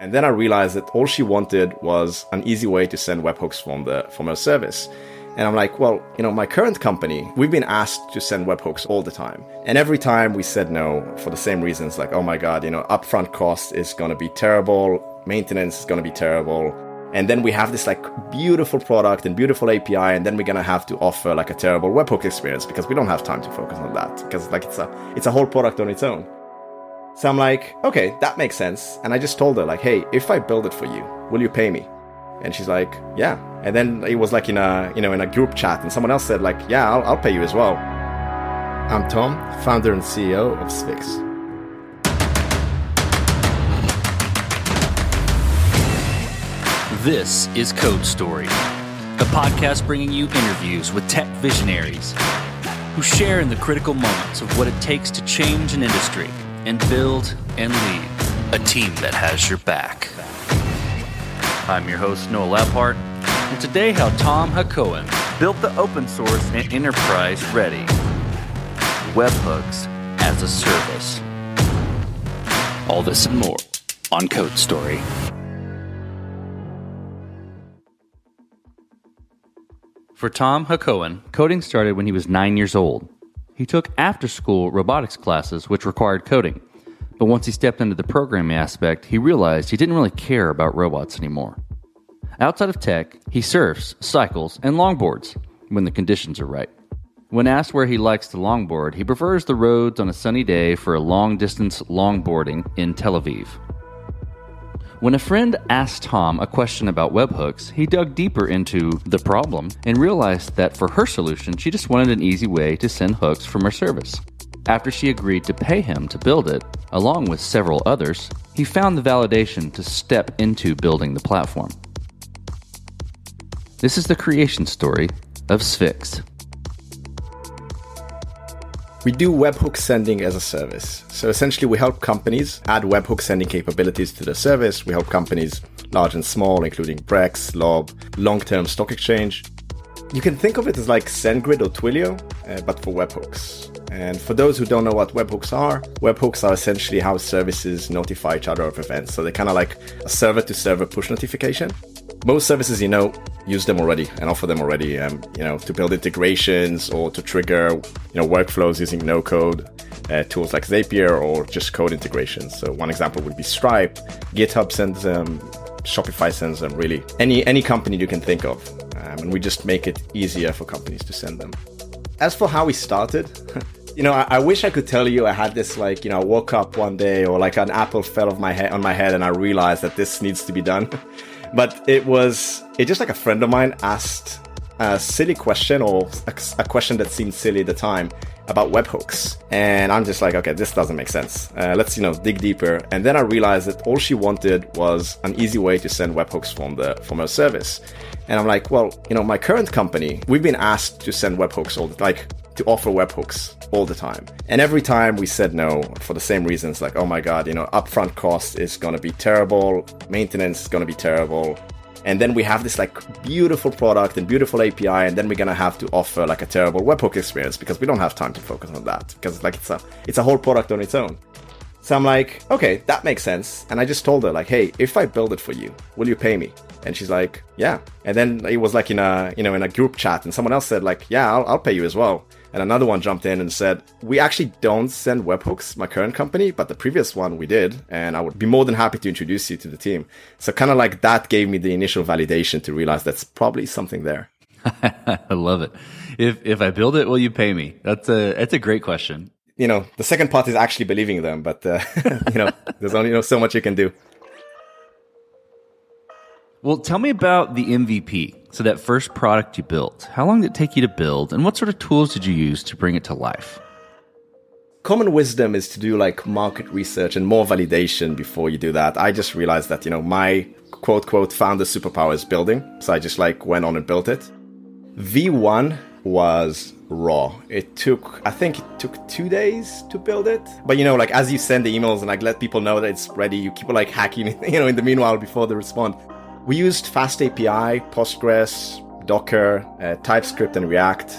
And then I realized that all she wanted was an easy way to send webhooks from the from her service. And I'm like, well, you know, my current company, we've been asked to send webhooks all the time. And every time we said no for the same reasons, like, oh my God, you know, upfront cost is going to be terrible, maintenance is going to be terrible. And then we have this like beautiful product and beautiful API, and then we're gonna have to offer like a terrible webhook experience because we don't have time to focus on that because like it's a it's a whole product on its own. So I'm like, okay, that makes sense. And I just told her like, hey, if I build it for you, will you pay me? And she's like, yeah. And then it was like in a you know in a group chat, and someone else said like, yeah, I'll, I'll pay you as well. I'm Tom, founder and CEO of Svix. This is Code Story, a podcast bringing you interviews with tech visionaries who share in the critical moments of what it takes to change an industry and build and lead a team that has your back. I'm your host, Noah Labhart, and today how Tom Hacohen built the open source and enterprise ready webhooks as a service. All this and more on Code Story. For Tom Hacohen, coding started when he was nine years old. He took after school robotics classes, which required coding. But once he stepped into the programming aspect, he realized he didn't really care about robots anymore. Outside of tech, he surfs, cycles, and longboards when the conditions are right. When asked where he likes to longboard, he prefers the roads on a sunny day for a long distance longboarding in Tel Aviv. When a friend asked Tom a question about webhooks, he dug deeper into the problem and realized that for her solution, she just wanted an easy way to send hooks from her service. After she agreed to pay him to build it, along with several others, he found the validation to step into building the platform. This is the creation story of Svix. We do webhook sending as a service. So essentially, we help companies add webhook sending capabilities to the service. We help companies large and small, including Brex, Lob, long term stock exchange. You can think of it as like SendGrid or Twilio, uh, but for webhooks. And for those who don't know what webhooks are, webhooks are essentially how services notify each other of events. So they're kind of like a server to server push notification. Most services, you know, use them already and offer them already, um, you know, to build integrations or to trigger, you know, workflows using no code uh, tools like Zapier or just code integrations. So one example would be Stripe. GitHub sends them. Shopify sends them. Really, any any company you can think of, um, and we just make it easier for companies to send them. As for how we started. you know, I, I, wish I could tell you I had this like, you know, I woke up one day or like an apple fell off my head on my head and I realized that this needs to be done. but it was it just like a friend of mine asked a silly question or a, question that seemed silly at the time about webhooks. And i'm just like okay this doesn't make sense. Uh, let's you know dig deeper. And then i realized that all she wanted was an easy way to send webhooks from the from her service. And i'm like well you know my current company we've been asked to send webhooks all the like to offer webhooks all the time. And every time we said no for the same reasons, like, oh my God, you know, upfront cost is going to be terrible, maintenance is going to be terrible. And then we have this like beautiful product and beautiful API, and then we're gonna have to offer like a terrible webhook experience because we don't have time to focus on that because like it's a it's a whole product on its own. So I'm like, okay, that makes sense. And I just told her like, hey, if I build it for you, will you pay me? And she's like, yeah. And then it was like in a you know in a group chat, and someone else said like, yeah, I'll, I'll pay you as well. And another one jumped in and said, We actually don't send webhooks, my current company, but the previous one we did. And I would be more than happy to introduce you to the team. So, kind of like that gave me the initial validation to realize that's probably something there. I love it. If, if I build it, will you pay me? That's a, that's a great question. You know, the second part is actually believing them, but, uh, you know, there's only you know, so much you can do. Well, tell me about the MVP. So, that first product you built, how long did it take you to build, and what sort of tools did you use to bring it to life? Common wisdom is to do like market research and more validation before you do that. I just realized that, you know, my quote, quote, founder superpower is building. So I just like went on and built it. V1 was raw. It took, I think it took two days to build it. But you know, like as you send the emails and like let people know that it's ready, you keep like hacking, you know, in the meanwhile before they respond. We used Fast API, Postgres, Docker, uh, TypeScript, and React.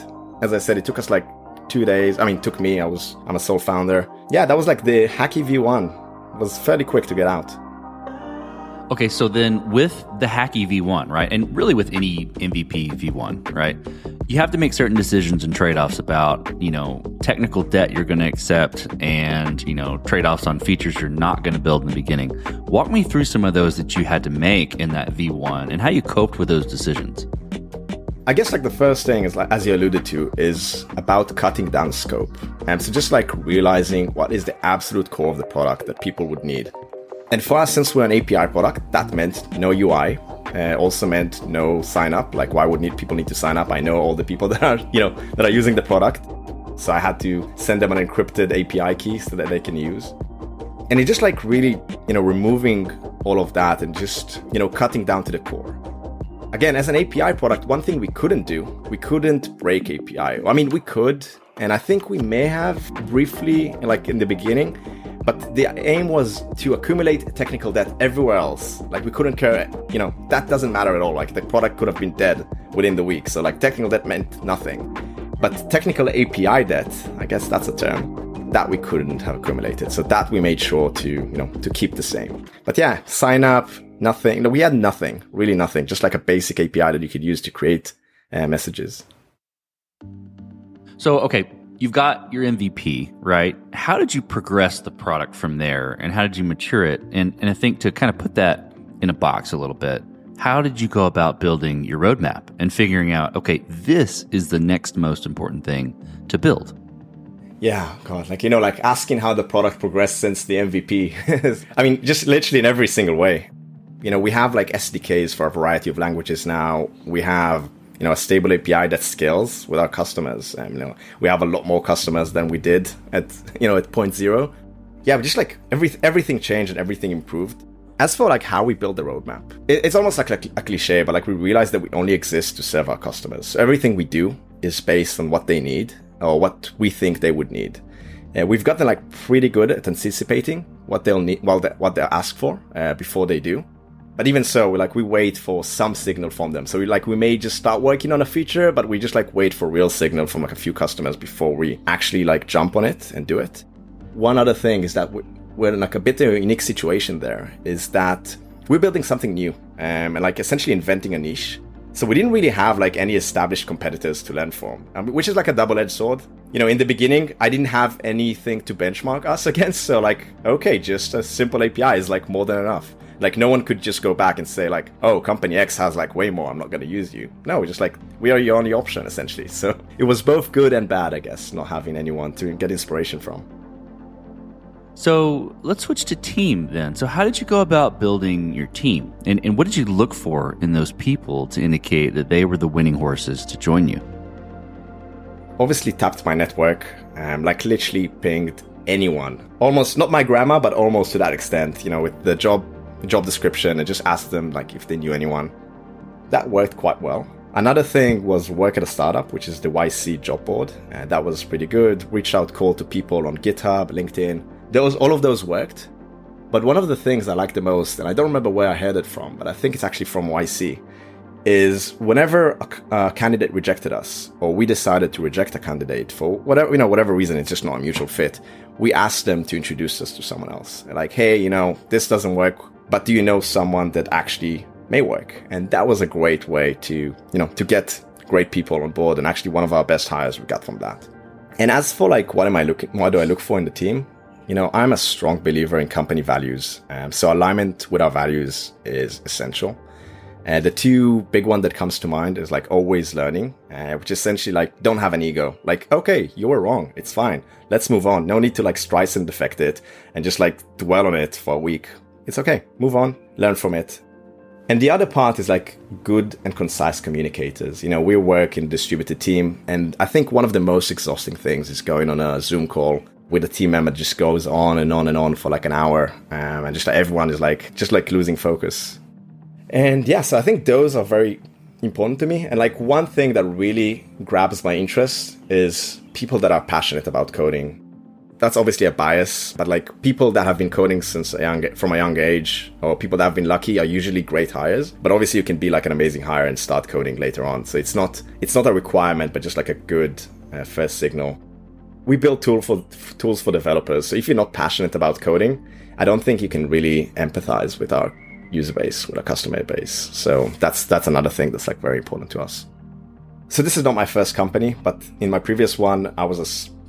As I said, it took us like two days. I mean, took me. I was I'm a sole founder. Yeah, that was like the Hacky V1. It was fairly quick to get out. Okay, so then with the Hacky V1, right, and really with any MVP V1, right, you have to make certain decisions and trade offs about, you know, technical debt you're going to accept and, you know, trade offs on features you're not going to build in the beginning. Walk me through some of those that you had to make in that V1 and how you coped with those decisions. I guess like the first thing is like as you alluded to is about cutting down scope. And so just like realizing what is the absolute core of the product that people would need. And for us, since we're an API product, that meant no UI. Uh, also meant no sign up. Like why would need people need to sign up? I know all the people that are you know that are using the product. So I had to send them an encrypted API key so that they can use. And it just like really, you know, removing all of that and just, you know, cutting down to the core. Again, as an API product, one thing we couldn't do, we couldn't break API. I mean, we could, and I think we may have briefly, like in the beginning, but the aim was to accumulate technical debt everywhere else. Like we couldn't care, you know, that doesn't matter at all. Like the product could have been dead within the week. So like technical debt meant nothing. But technical API debt, I guess that's a term that we couldn't have accumulated. So that we made sure to, you know, to keep the same. But yeah, sign up, nothing. No, we had nothing, really nothing, just like a basic API that you could use to create uh, messages. So, okay, you've got your MVP, right? How did you progress the product from there and how did you mature it? And, and I think to kind of put that in a box a little bit, how did you go about building your roadmap and figuring out, okay, this is the next most important thing to build? Yeah, God, like, you know, like asking how the product progressed since the MVP. I mean, just literally in every single way. You know, we have like SDKs for a variety of languages now. We have you know a stable API that scales with our customers. Um, you know, we have a lot more customers than we did at you know at point zero. Yeah, just like every everything changed and everything improved. As for like how we build the roadmap, it, it's almost like a, a cliche, but like we realize that we only exist to serve our customers. So everything we do is based on what they need or what we think they would need. Uh, we've gotten like pretty good at anticipating what they'll need, well, what they'll ask for uh, before they do. But even so, like we wait for some signal from them. So we like we may just start working on a feature, but we just like wait for real signal from like a few customers before we actually like jump on it and do it. One other thing is that we're in like a bit of a unique situation there is that we're building something new um, and like essentially inventing a niche. So we didn't really have like any established competitors to learn from, um, which is like a double-edged sword. You know, in the beginning, I didn't have anything to benchmark us against. So like, okay, just a simple API is like more than enough. Like no one could just go back and say like, oh, company X has like way more. I'm not going to use you. No, just like we are your only option essentially. So it was both good and bad, I guess, not having anyone to get inspiration from. So let's switch to team then. So how did you go about building your team, and and what did you look for in those people to indicate that they were the winning horses to join you? Obviously, tapped my network. Um, like literally pinged anyone. Almost not my grandma, but almost to that extent. You know, with the job job description and just asked them like if they knew anyone. That worked quite well. Another thing was work at a startup, which is the YC job board, and that was pretty good. Reached out cold to people on GitHub, LinkedIn. Those all of those worked. But one of the things I like the most, and I don't remember where I heard it from, but I think it's actually from YC, is whenever a, a, candidate rejected us, or we decided to reject a candidate for whatever you know, whatever reason, it's just not a mutual fit. We asked them to introduce us to someone else. Like, hey, you know, this doesn't work but do you know someone that actually may work? And that was a great way to, you know, to get great people on board and actually one of our best hires we got from that. And as for like, what am I looking, what do I look for in the team? You know, I'm a strong believer in company values. Um, so alignment with our values is essential. Uh, the two big one that comes to mind is like always learning, uh, which essentially like don't have an ego. Like, okay, you were wrong. It's fine. Let's move on. No need to like stress and defect it and just like dwell on it for a week it's okay. Move on, learn from it. And the other part is like good and concise communicators. You know, we work in a distributed team, and I think one of the most exhausting things is going on a Zoom call with a team member just goes on and on and on for like an hour, um, and just like everyone is like just like losing focus. And yeah, so I think those are very important to me. And like one thing that really grabs my interest is people that are passionate about coding that's obviously a bias, but like people that have been coding since a young from a young age, or people that have been lucky, are usually great hires. But obviously, you can be like an amazing hire and start coding later on. So it's not it's not a requirement, but just like a good uh, first signal. We build tool for tools for developers. So if you're not passionate about coding, I don't think you can really empathize with our user base, with our customer base. So that's that's another thing that's like very important to us. So this is not my first company, but in my previous one, I was a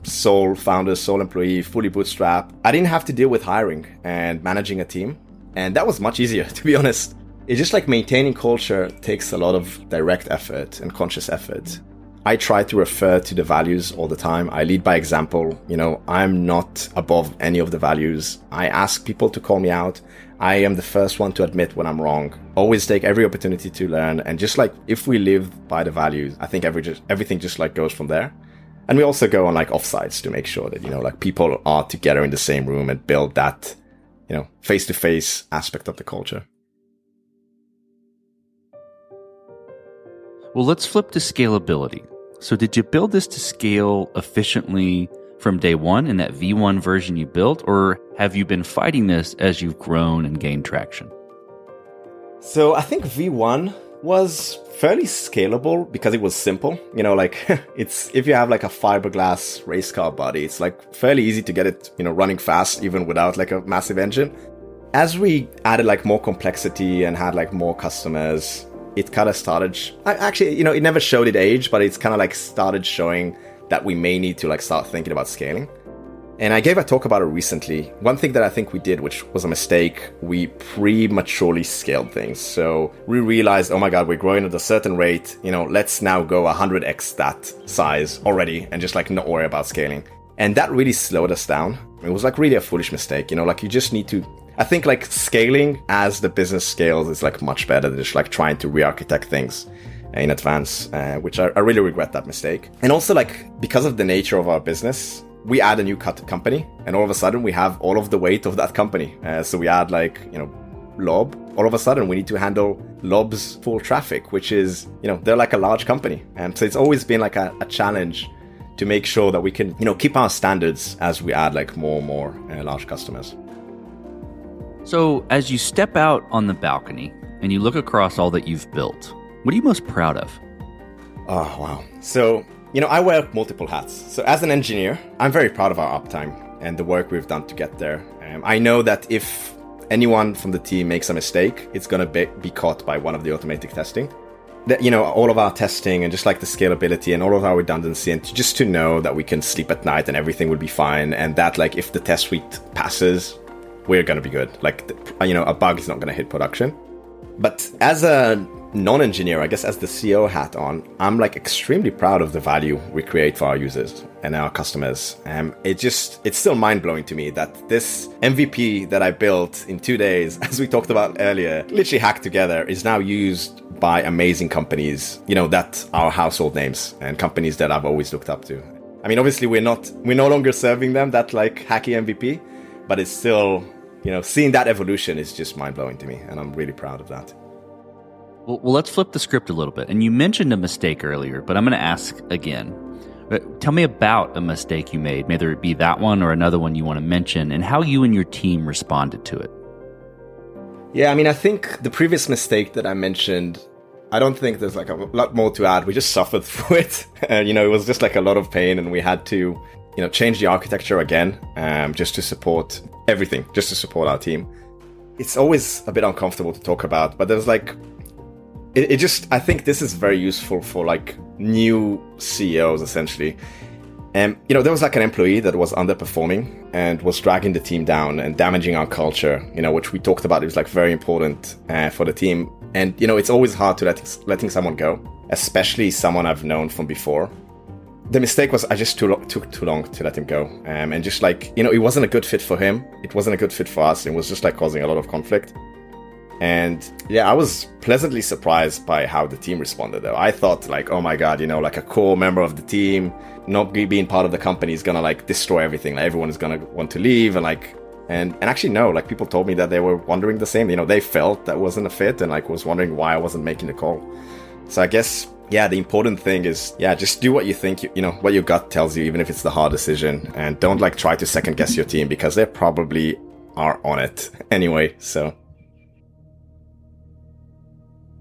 sole founder, sole employee, fully bootstrap. I didn't have to deal with hiring and managing a team, and that was much easier to be honest. It's just like maintaining culture takes a lot of direct effort and conscious effort. I try to refer to the values all the time. I lead by example. You know, I'm not above any of the values. I ask people to call me out. I am the first one to admit when I'm wrong. Always take every opportunity to learn. And just like if we live by the values, I think every everything just like goes from there. And we also go on like offsites to make sure that, you know, like people are together in the same room and build that, you know, face to face aspect of the culture. Well, let's flip to scalability. So, did you build this to scale efficiently from day one in that V1 version you built, or have you been fighting this as you've grown and gained traction? So, I think V1 was fairly scalable because it was simple. You know, like it's if you have like a fiberglass race car body, it's like fairly easy to get it, you know, running fast even without like a massive engine. As we added like more complexity and had like more customers, it kind of started. actually, you know, it never showed it age, but it's kind of like started showing that we may need to like start thinking about scaling. And I gave a talk about it recently. One thing that I think we did, which was a mistake, we prematurely scaled things. So we realized, oh my God, we're growing at a certain rate. You know, let's now go 100x that size already and just like not worry about scaling. And that really slowed us down. It was like really a foolish mistake. You know, like you just need to I think like scaling as the business scales is like much better than just like trying to re-architect things in advance, uh, which I, I, really regret that mistake. And also like because of the nature of our business, we add a new cut company, and all of a sudden we have all of the weight of that company. Uh, so we add like you know Lob. All of a sudden we need to handle Lob's full traffic, which is you know they're like a large company, and so it's always been like a, a challenge to make sure that we can you know keep our standards as we add like more and more uh, large customers. So, as you step out on the balcony and you look across all that you've built, what are you most proud of? Oh, wow. So, you know, I wear multiple hats. So, as an engineer, I'm very proud of our uptime and the work we've done to get there. Um, I know that if anyone from the team makes a mistake, it's going to be, be caught by one of the automatic testing. That, you know, all of our testing and just like the scalability and all of our redundancy, and just to know that we can sleep at night and everything will be fine, and that, like, if the test suite passes, we're going to be good. Like, you know, a bug is not going to hit production. But as a non-engineer, I guess as the CEO hat on, I'm like extremely proud of the value we create for our users and our customers. Um, it just, it's still mind blowing to me that this MVP that I built in two days, as we talked about earlier, literally hacked together, is now used by amazing companies, you know, that are household names and companies that I've always looked up to. I mean, obviously we're not, we're no longer serving them that like hacky MVP, but it's still you know, seeing that evolution is just mind blowing to me, and I'm really proud of that. Well, well, let's flip the script a little bit. And you mentioned a mistake earlier, but I'm going to ask again. Uh, tell me about a mistake you made, whether it be that one or another one you want to mention, and how you and your team responded to it. Yeah, I mean, I think the previous mistake that I mentioned, I don't think there's like a lot more to add. We just suffered through it. and, you know, it was just like a lot of pain, and we had to you know, change the architecture again, um, just to support everything, just to support our team. It's always a bit uncomfortable to talk about, but there's like, it, it just, I think this is very useful for like new CEOs essentially. And, um, you know, there was like an employee that was underperforming and was dragging the team down and damaging our culture, you know, which we talked about. It was like very important uh, for the team. And, you know, it's always hard to let, letting someone go, especially someone I've known from before the mistake was I just too lo- took too long to let him go, um, and just like you know, it wasn't a good fit for him. It wasn't a good fit for us. It was just like causing a lot of conflict. And yeah, I was pleasantly surprised by how the team responded. Though I thought like, oh my god, you know, like a core member of the team not being part of the company is gonna like destroy everything. Like everyone is gonna want to leave, and like, and and actually no, like people told me that they were wondering the same. You know, they felt that wasn't a fit, and like was wondering why I wasn't making the call. So I guess yeah, the important thing is, yeah, just do what you think, you, you, know, what your gut tells you, even if it's the hard decision. And don't like try to second guess your team because they probably are on it anyway. So.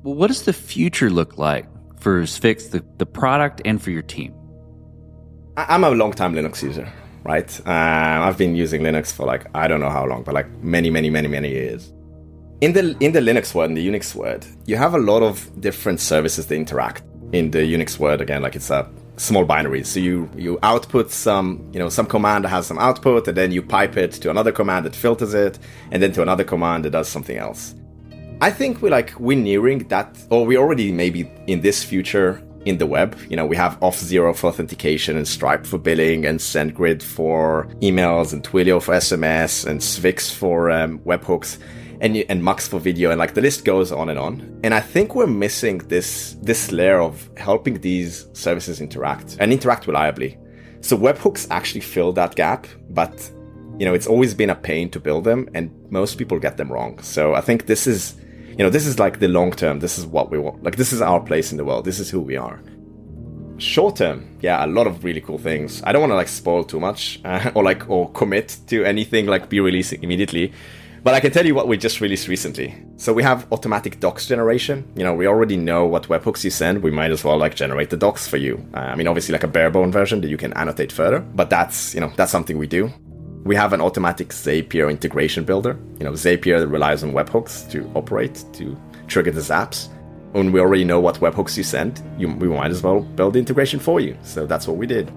What does the future look like for Svix, the, the product, and for your team? I'm a long time Linux user, right? Uh, I've been using Linux for like, I don't know how long, but like many, many, many, many years. In the in the Linux world, in the Unix world, you have a lot of different services that interact. In the Unix world, again, like it's a small binaries. So you you output some you know some command that has some output, and then you pipe it to another command that filters it, and then to another command that does something else. I think we like we're nearing that, or we already maybe in this future in the web. You know, we have Auth0 for authentication and Stripe for billing and SendGrid for emails and Twilio for SMS and Svix for um, webhooks and and Mux for video, and like the list goes on and on. And I think we're missing this this layer of helping these services interact and interact reliably. So webhooks actually fill that gap, but you know it's always been a pain to build them, and most people get them wrong. So I think this is you know this is like the long term. This is what we want. Like this is our place in the world. This is who we are. Short term, yeah, a lot of really cool things. I don't want to like spoil too much uh, or like or commit to anything like be releasing immediately. But I can tell you what we just released recently. So we have automatic docs generation. You know, we already know what webhooks you send. We might as well like generate the docs for you. Uh, I mean, obviously like a bare bone version that you can annotate further, but that's, you know, that's something we do. We have an automatic Zapier integration builder. You know, Zapier relies on webhooks to operate, to trigger the zaps. When we already know what webhooks you send, you, we might as well build the integration for you. So that's what we did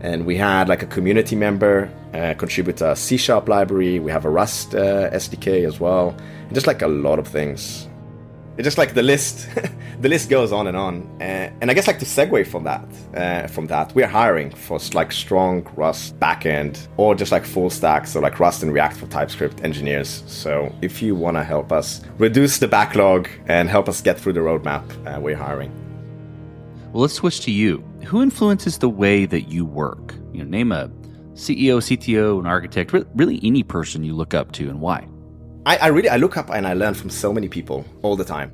and we had like a community member uh, contribute a C sharp library. We have a Rust uh, SDK as well, and just like a lot of things. It's just like the list, the list goes on and on. Uh, and I guess like to segue from that, uh, from that, we're hiring for like strong Rust backend or just like full stack, so like Rust and React for TypeScript engineers. So if you want to help us reduce the backlog and help us get through the roadmap, uh, we're hiring. Well, let's switch to you. Who influences the way that you work? You know, name a CEO, CTO, an architect, really any person you look up to, and why. I, I really I look up and I learn from so many people all the time.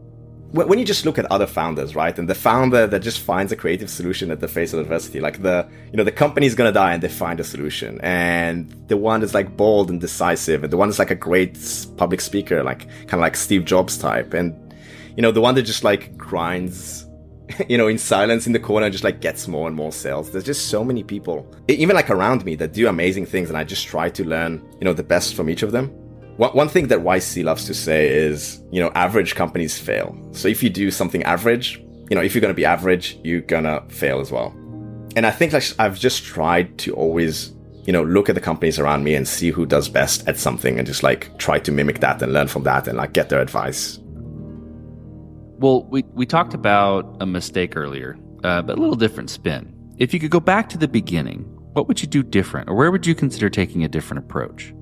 When you just look at other founders, right, and the founder that just finds a creative solution at the face of adversity, like the you know the company's gonna die and they find a solution, and the one that's like bold and decisive, and the one that's like a great public speaker, like kind of like Steve Jobs type, and you know the one that just like grinds you know, in silence in the corner, and just like gets more and more sales. There's just so many people, even like around me, that do amazing things, and I just try to learn, you know, the best from each of them. One, thing that YC loves to say is, you know, average companies fail. So if you do something average, you know, if you're going to be average, you're going to fail as well. And I think like I've just tried to always, you know, look at the companies around me and see who does best at something and just like try to mimic that and learn from that and like get their advice well, we, we talked about a mistake earlier, uh, but a little different spin. If you could go back to the beginning, what would you do different, or where would you consider taking a different approach?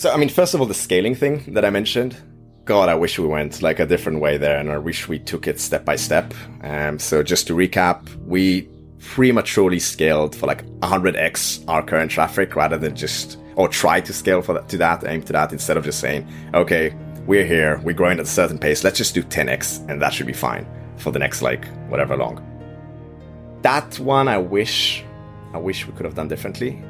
So, I mean, first of all, the scaling thing that I mentioned. God, I wish we went like a different way there, and I wish we took it step by step. Um, so, just to recap, we prematurely scaled for like 100x our current traffic rather than just or try to scale for that to that aim to that instead of just saying okay we're here, we're growing at a certain pace, let's just do 10x and that should be fine for the next like whatever long. That one I wish I wish we could have done differently.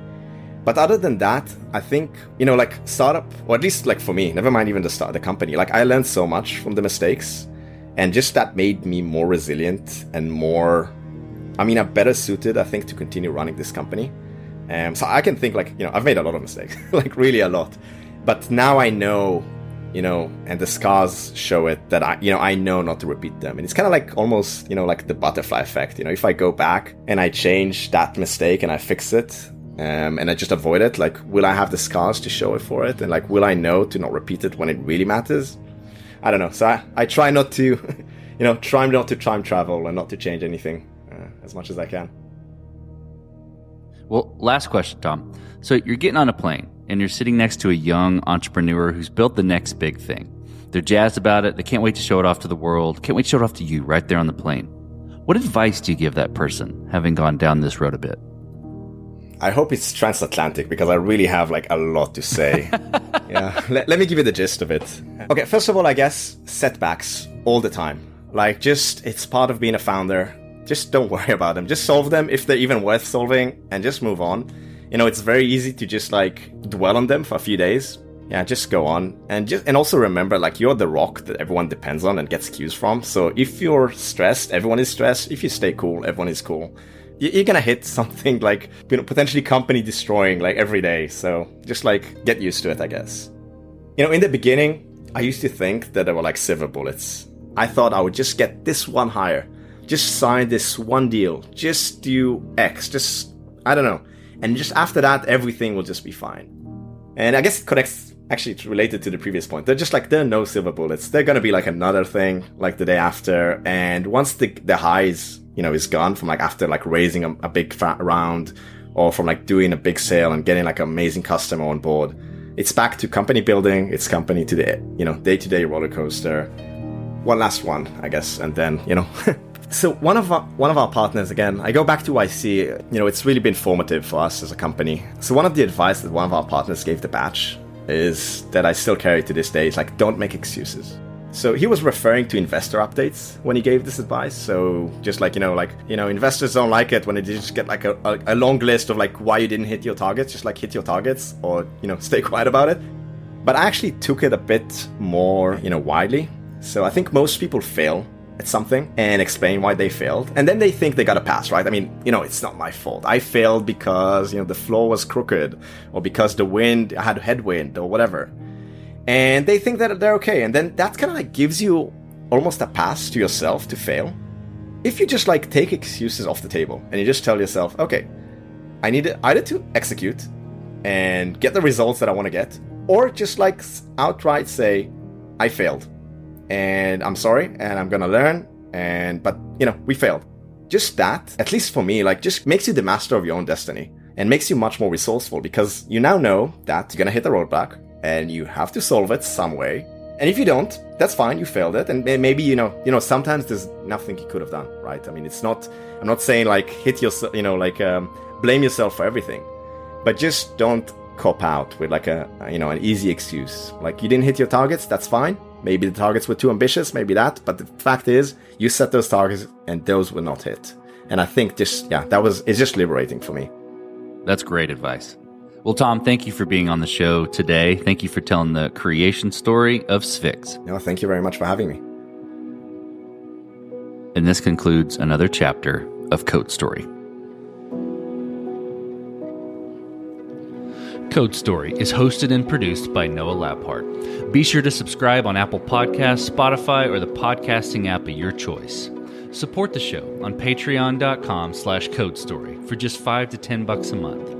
But other than that, I think, you know, like startup, or at least like for me, never mind even the start the company, like I learned so much from the mistakes. And just that made me more resilient and more I mean, I'm better suited, I think, to continue running this company. Um, so I can think like, you know, I've made a lot of mistakes, like really a lot. But now I know you know, and the scars show it that I, you know, I know not to repeat them. And it's kind of like almost, you know, like the butterfly effect. You know, if I go back and I change that mistake and I fix it, um, and I just avoid it, like, will I have the scars to show it for it? And like, will I know to not repeat it when it really matters? I don't know. So I, I try not to, you know, try not to time travel and not to change anything uh, as much as I can. Well, last question, Tom. So you're getting on a plane and you're sitting next to a young entrepreneur who's built the next big thing. They're jazzed about it. They can't wait to show it off to the world. Can't wait to show it off to you right there on the plane. What advice do you give that person, having gone down this road a bit? I hope it's transatlantic because I really have like a lot to say. yeah, let, let me give you the gist of it. Okay, first of all, I guess setbacks all the time. Like, just it's part of being a founder. Just don't worry about them. Just solve them if they're even worth solving and just move on you know, it's very easy to just like dwell on them for a few days. Yeah, just go on and just and also remember like you're the rock that everyone depends on and gets cues from. So if you're stressed, everyone is stressed. If you stay cool, everyone is cool. You're gonna hit something like you know potentially company destroying like every day. So just like get used to it, I guess. You know, in the beginning, I used to think that they were like silver bullets. I thought I would just get this one hire, just sign this one deal, just do X, just, I don't know. And just after that, everything will just be fine. And I guess it connects, actually, related to the previous point. They're just like, there are no silver bullets. They're to be like another thing, like the day after. And once the, the highs, you know, is gone from like after like raising a, a big round or from like doing a big sale and getting like an amazing customer on board, it's back to company building. It's company to the, you know, day to day roller coaster. One last one, I guess. And then, you know, So one of our, one of our partners again, I go back to YC. You know, it's really been formative for us as a company. So one of the advice that one of our partners gave the batch is that I still carry to this day. It's like don't make excuses. So he was referring to investor updates when he gave this advice. So just like you know, like you know, investors don't like it when they just get like a, a, a long list of like why you didn't hit your targets. Just like hit your targets or you know stay quiet about it. But I actually took it a bit more you know widely. So I think most people fail at something and explain why they failed. And then they think they got a pass, right? I mean, you know, it's not my fault. I failed because, you know, the floor was crooked or because the wind, I had headwind or whatever. And they think that they're okay. And then that kind of like gives you almost a pass to yourself to fail. If you just like take excuses off the table and you just tell yourself, okay, I need it either to execute and get the results that I want to get, or just like outright say, I failed and I'm sorry and I'm gonna learn and but you know we failed just that at least for me like just makes you the master of your own destiny and makes you much more resourceful because you now know that you're gonna hit a roadblock and you have to solve it some way. And if you don't that's fine you failed it. And maybe you know you know sometimes there's nothing you could have done right? I mean it's not i'm not saying like hit yourself you know like um, blame yourself for everything. But just don't cop out with like a you know an easy excuse. Like you didn't hit your targets that's fine. Maybe the targets were too ambitious, maybe that, but the fact is, you set those targets and those were not hit. And I think just, yeah, that was, it's just liberating for me. That's great advice. Well, Tom, thank you for being on the show today. Thank you for telling the creation story of Svix. No, thank you very much for having me. And this concludes another chapter of Code Story. Code Story is hosted and produced by Noah Labhart. Be sure to subscribe on Apple Podcasts, Spotify, or the podcasting app of your choice. Support the show on patreon.com slash codestory for just 5 to 10 bucks a month.